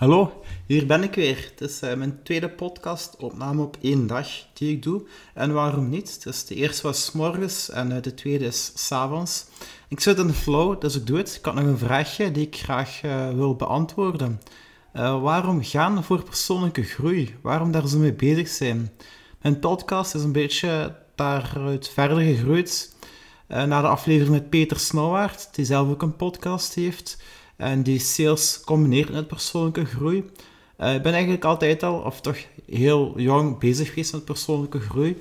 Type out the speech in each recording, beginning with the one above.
Hallo, hier ben ik weer. Het is uh, mijn tweede podcast, opname op één dag, die ik doe. En waarom niet? Dus de eerste was morgens en uh, de tweede is s avonds. Ik zit in de flow, dus ik doe het. Ik had nog een vraagje die ik graag uh, wil beantwoorden. waarom gaan voor persoonlijke groei? Waarom daar zo mee bezig zijn? Mijn podcast is een beetje daaruit verder gegroeid naar de aflevering met Peter Snauwaard, die zelf ook een podcast heeft en die sales combineert met persoonlijke groei. Uh, ik ben eigenlijk altijd al, of toch heel jong, bezig geweest met persoonlijke groei.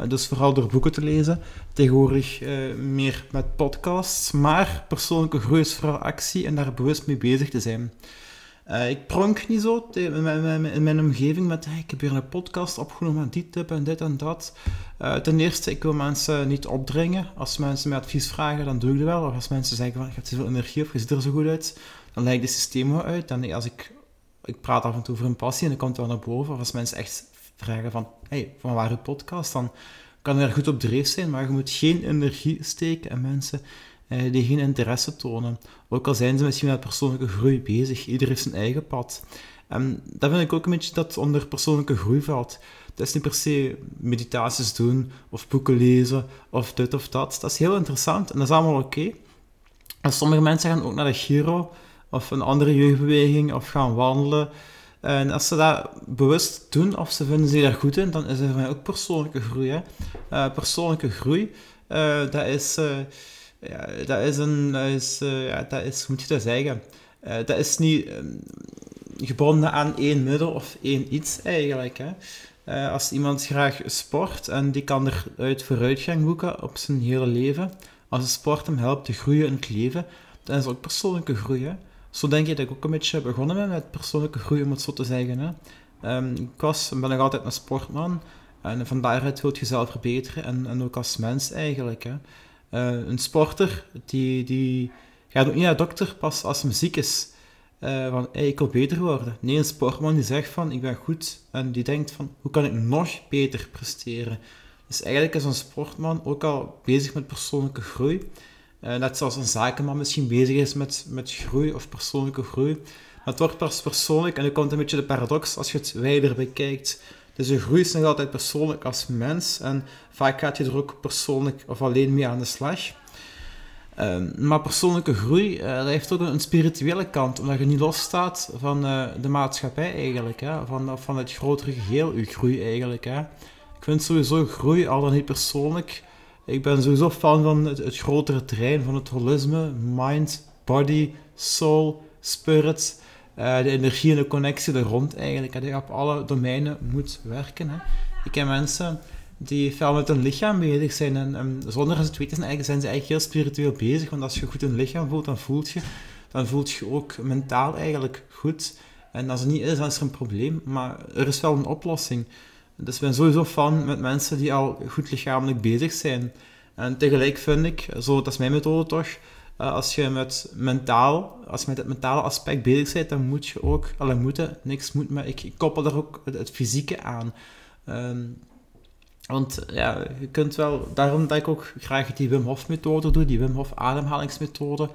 Uh, dus vooral door boeken te lezen. Tegenwoordig uh, meer met podcasts. Maar persoonlijke groei is vooral actie en daar bewust mee bezig te zijn. Ik pronk niet zo in mijn, in mijn omgeving met ik heb hier een podcast opgenomen die tip en dit en dat. ten eerste, ik wil mensen niet opdringen. Als mensen mij advies vragen, dan doe ik dat wel. Of als mensen zeggen van, je hebt zoveel energie of je ziet er zo goed uit, dan leg ik systeem wel uit. Dan, als ik ik praat af en toe over een passie en dan komt het wel naar boven. Of als mensen echt vragen van, hey, van waar je podcast, dan kan er goed op dreef zijn, maar je moet geen energie steken in mensen eh, die geen interesse tonen. Ook al zijn ze misschien met persoonlijke groei bezig, ieder heeft zijn eigen pad. En dat vind ik ook een beetje dat onder persoonlijke groei valt. Dat is niet per se meditaties doen, of boeken lezen, of dit of dat. Dat is heel interessant en dat is allemaal oké. En sommige mensen gaan ook naar de Giro, of een andere jeugdbeweging of gaan wandelen. En als ze dat bewust doen of ze vinden zich daar goed in, dan is er voor mij ook persoonlijke groei. Hè. Uh, persoonlijke groei, uh, dat, is, uh, ja, dat is een, dat is, ja, dat is, moet je dat zeggen? dat is niet um, gebonden aan één middel of één iets eigenlijk. Hè. als iemand graag sport en die kan eruit vooruitgang boeken op zijn hele leven, als de sport hem helpt te groeien in het leven, dan is dat ook persoonlijke groei. Hè zo denk ik dat ik ook een beetje begonnen ben met persoonlijke groei, om het zo te zeggen. Hè. Um, ik was, ben nog altijd een sportman. En van daaruit wil je jezelf verbeteren. En, en ook als mens eigenlijk. Hè. Uh, een sporter, die, die gaat ook niet naar de dokter pas als hij ziek is. Uh, van, ik wil beter worden. Nee, een sportman die zegt van, ik ben goed. En die denkt van, hoe kan ik nog beter presteren? Dus eigenlijk is een sportman ook al bezig met persoonlijke groei. Uh, net zoals een zakenman misschien bezig is met, met groei of persoonlijke groei. Maar het wordt pas persoonlijk en dan komt een beetje de paradox als je het wijder bekijkt. Dus je groei is nog altijd persoonlijk als mens en vaak gaat je er ook persoonlijk of alleen mee aan de slag. Uh, maar persoonlijke groei uh, heeft ook een, spirituele kant, omdat je niet losstaat van uh, de maatschappij eigenlijk, hè? Van, van het grotere geheel, je groei eigenlijk. Hè? Ik vind sowieso groei al dan niet persoonlijk ik ben sowieso fan van het, het grotere terrein, van het holisme, mind, body, soul, spirit, uh, de energie en de connectie er rond eigenlijk. Dat je op alle domeinen moet werken. Hè. Ik ken mensen die veel met hun lichaam bezig zijn en, zonder dat ze het weten zijn, zijn ze eigenlijk heel spiritueel bezig, want als je goed een lichaam voelt, dan voelt je, dan voelt je ook mentaal eigenlijk goed. En als het niet is, dan is er een probleem, maar er is wel een oplossing. Dus ik ben sowieso fan met mensen die al goed lichamelijk bezig zijn. En tegelijk vind ik, zo, dat is mijn methode toch, uh, als je met mentaal, als je met het mentale aspect bezig bent, dan moet je ook, alle moeten, niks moet, maar ik, koppel er ook het, fysieke aan. Um, want ja, je kunt wel, daarom dat ik ook graag die Wim Hof methode doe, die Wim Hof ademhalingsmethode.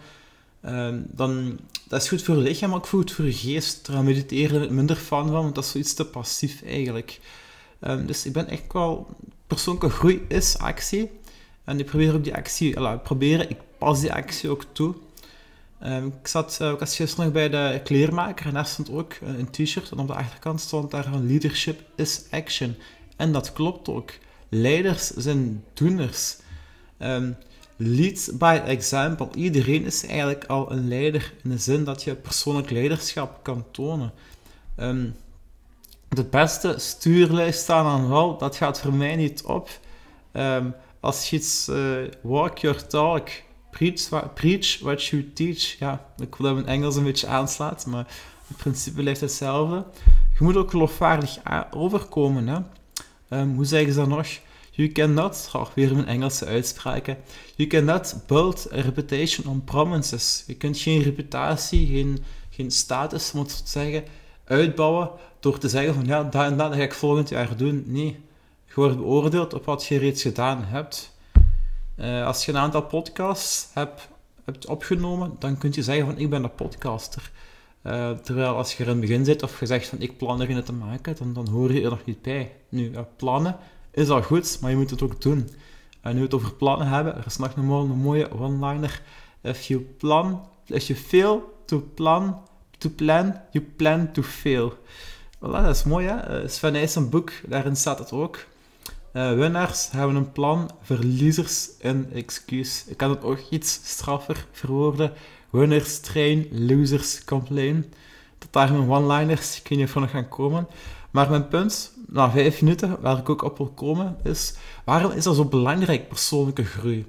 Um, dan, dat is goed voor je lichaam, maar ook goed voor je geest. Daar mediteren ik minder fan van, want dat is zoiets te passief eigenlijk. Um, dus ik ben echt wel... Persoonlijke groei is actie. En ik probeer ook die actie... Ala, proberen, ik pas die actie ook toe. Um, ik zat ook als gisteren nog bij de kleermaker en daar stond ook een t-shirt en op de achterkant stond daar van leadership is action. En dat klopt ook. Leiders zijn doeners. Um, lead by example. Iedereen is eigenlijk al een leider in de zin dat je persoonlijk leiderschap kan tonen. Um, de beste stuurlijst staan aan wal, dat gaat voor mij niet op. Als je iets uh, walk your talk, preach, preach what you teach. Ja, ik wil dat mijn Engels een beetje aanslaat, maar in principe blijft hetzelfde. Je moet ook geloofwaardig overkomen. Hè? Um, hoe zeggen ze dat nog? You cannot, oh, weer mijn Engelse uitspraken. You cannot build a reputation on promises. Je kunt geen reputatie, geen, geen status, moet zeggen, uitbouwen door te zeggen van ja, dat en dat ga ik volgend jaar doen. Nee, je wordt beoordeeld op wat je reeds gedaan hebt. Uh, als je een aantal podcasts hebt, hebt opgenomen, dan kun je zeggen van ik ben een podcaster. Uh, terwijl als je er in het begin zit of je zegt van ik plan erin te maken, dan, dan hoor je er nog niet bij. Nu, plannen is al goed, maar je moet het ook doen. En nu we het over plannen hebben, er is nog een, mooie one-liner. If you plan, if you fail to plan, to plan, you plan to fail. Dat is mooi hè. Uh, Sven Nys een boek, daarin staat het ook. Uh, winnaars hebben een plan, verliezers een excuus. Ik kan het ook iets straffer verwoorden. Winners train, losers complain. Tot daar mijn one-liners, ik weet niet nog gaan komen. Maar mijn punt, na vijf minuten, waar ik ook op wil komen, is... Waarom is dat zo belangrijk, persoonlijke groei?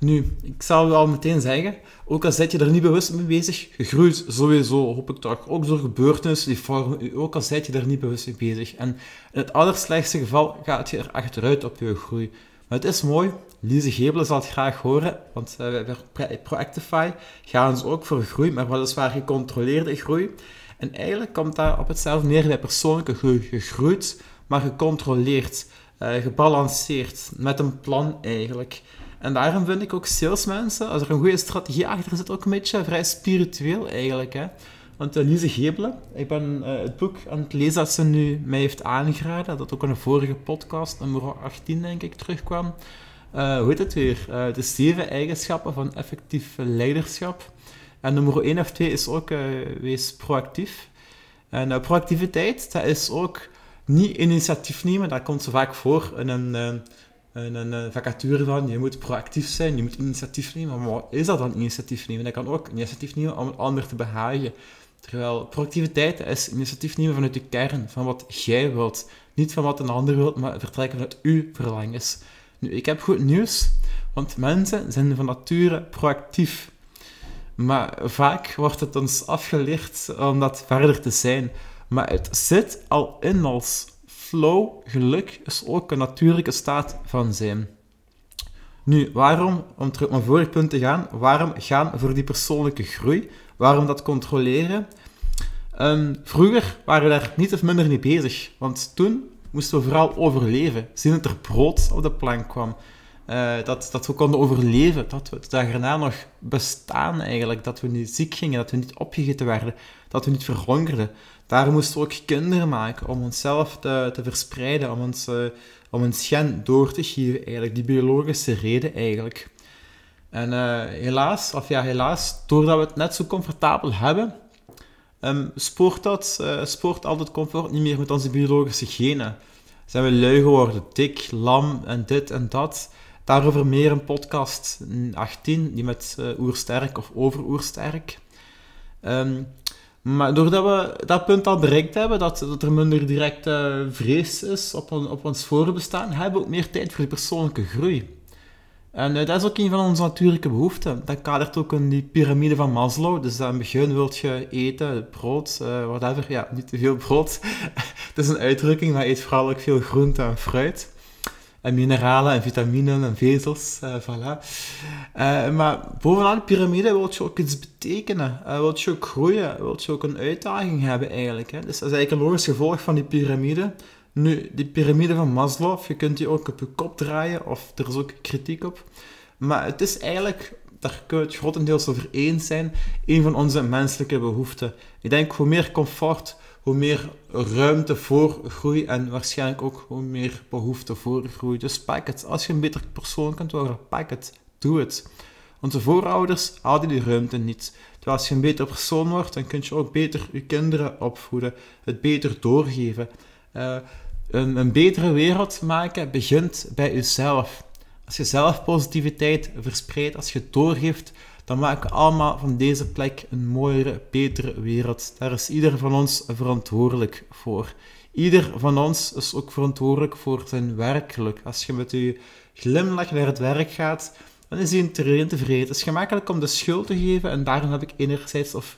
Nu, ik zal wel meteen zeggen, ook al zit je er niet bewust mee bezig, je groeit sowieso, hoop ik toch. Ook door gebeurtenissen, die vormen ook al zit je er niet bewust mee bezig. En in het allerslechtste geval gaat je er achteruit op je groei. Maar het is mooi, Lise Gebelen zal het graag horen, want uh, bij Proactify gaan ze ook voor groei, maar weliswaar gecontroleerde groei. En eigenlijk komt daar op hetzelfde neer bij persoonlijke groei. Gegroeid, maar gecontroleerd, uh, gebalanceerd, met een plan eigenlijk. En daarom vind ik ook salesmensen, als er een goede strategie achter zit, ook een beetje vrij spiritueel eigenlijk. Hè? Want uh, Lise Gebelen, ik ben uh, het boek aan het lezen dat ze nu mij heeft aangeraden, dat ook in een vorige podcast, nummer 18 denk ik, terugkwam. Uh, hoe heet het weer? de zeven eigenschappen van effectief leiderschap. En nummer 1 of 2 is ook wees proactief. En proactiviteit, dat is ook niet initiatief nemen, dat komt zo vaak voor in een een, een, vacature van, je moet proactief zijn, je moet initiatief nemen. Maar wat is dat dan, initiatief nemen? Dat kan ook initiatief nemen om een ander te behagen. Terwijl proactiviteit is initiatief nemen vanuit de kern, van wat jij wilt. Niet van wat een ander wilt, maar vertrekken vanuit uw verlangens. Nu, ik heb goed nieuws, want mensen zijn van nature proactief. Maar vaak wordt het ons afgeleerd om dat verder te zijn. Maar het zit al in ons flow, geluk, is ook een natuurlijke staat van zijn. Nu, waarom, om terug op mijn vorige punt te gaan, waarom gaan voor die persoonlijke groei? Waarom dat controleren? Um, vroeger waren we daar niet of minder mee bezig, want toen moesten we vooral overleven. Zien dat er brood op de plank kwam. Uh, dat, dat we konden overleven, dat we daarna nog bestaan eigenlijk, dat we niet ziek gingen, dat we niet opgegeten werden, dat we niet verhongerden. Daar moesten we ook kinderen maken om onszelf te, te verspreiden, om ons, uh, om ons gen door te geven eigenlijk, die biologische reden eigenlijk. En uh, helaas, of ja helaas, doordat we het net zo comfortabel hebben, um, spoort, dat, uh, spoort al dat comfort niet meer met onze biologische genen. Zijn we lui geworden, dik, lam en dit en dat. Daarover meer een podcast 18, die met Oersterk of over Oersterk. Um, maar doordat we dat punt al bereikt hebben, dat, dat er minder directe vrees is op, op ons voorbestaan, hebben we ook meer tijd voor die persoonlijke groei. En uh, dat is ook een van onze natuurlijke behoeften. Dat kadert ook in die piramide van Maslow. Dus aan het begin wilt je eten, brood, uh, whatever. Ja, niet te veel brood. Het is een uitdrukking, maar eet vooral ook veel groente en fruit en mineralen en vitaminen en vezels. Uh, voilà. Uh, maar bovenaan de piramide wil je ook iets betekenen. Uh, wil je ook groeien. Wil je ook een uitdaging hebben eigenlijk. Hè? Dus dat is eigenlijk een logisch gevolg van die piramide. Nu, die piramide van Maslow, je kunt die ook op je kop draaien, of er is ook kritiek op. Maar het is eigenlijk, daar kun je het grotendeels over eens zijn, een van onze menselijke behoeften. Ik denk, hoe meer comfort, hoe meer ruimte voor groei en waarschijnlijk ook hoe meer behoefte voor groei. Dus pak het. Als je een beter persoon kunt worden, pak het. Doe het. Onze voorouders hadden die ruimte niet. Terwijl als je een beter persoon wordt, dan kun je ook beter je kinderen opvoeden, het beter doorgeven. Uh, een, een betere wereld maken begint bij jezelf. Als je zelf positiviteit verspreidt, als je doorgeeft, dan maken we allemaal van deze plek een mooiere, betere wereld. Daar is ieder van ons verantwoordelijk voor. Ieder van ons is ook verantwoordelijk voor zijn werkgeluk. Als je met je glimlach naar het werk gaat, dan is iedereen tevreden. Het is gemakkelijk om de schuld te geven en daarom heb ik enerzijds of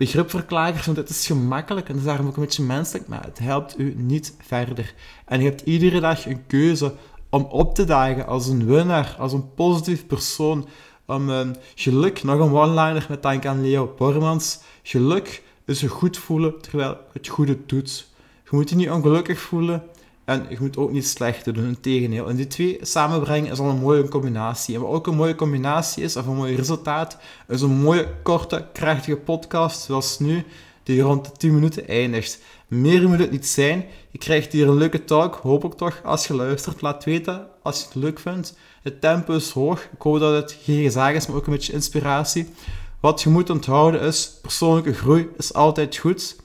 begrip voor klagers, want het is gemakkelijk en is daarom ook een beetje menselijk, maar het helpt u niet verder. En je hebt iedere dag een keuze om op te dagen als een winnaar, als een positief persoon, om um, geluk, nog een one-liner met dank aan Leo Bormans. Geluk is je goed voelen terwijl het goede doet. Je moet je niet ongelukkig voelen en je moet ook niet slecht doen, integendeel. En die twee samenbrengen is al een mooie combinatie. En wat ook een mooie combinatie is, of een mooi resultaat, is een mooie, korte, krachtige podcast, zoals nu, die rond de 10 minuten eindigt. Meer moet het niet zijn. Je krijgt hier een leuke talk, hoop ik toch. Als je luistert, laat weten als je het leuk vindt. Het tempo is hoog. Ik hoop dat het geen gezag is, maar ook een beetje inspiratie. Wat je moet onthouden is, persoonlijke groei is altijd goed.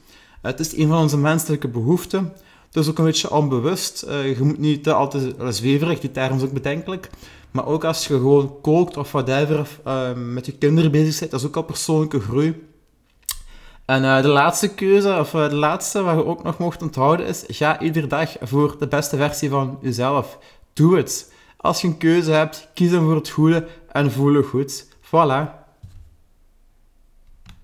Het is een van onze menselijke behoeften. Is ook een beetje onbewust. Uh, je moet niet te altijd zweverig, die term is ook bedenkelijk. Maar ook als je gewoon kookt of whatever, of uh, met je kinderen bezig bent, dat is ook al persoonlijke groei. En uh, de laatste keuze, of uh, de laatste waar je ook nog mocht onthouden is, ga iedere dag voor de beste versie van jezelf. Doe het. Als je een keuze hebt, kies dan voor het goede en voel je goed. Voilà.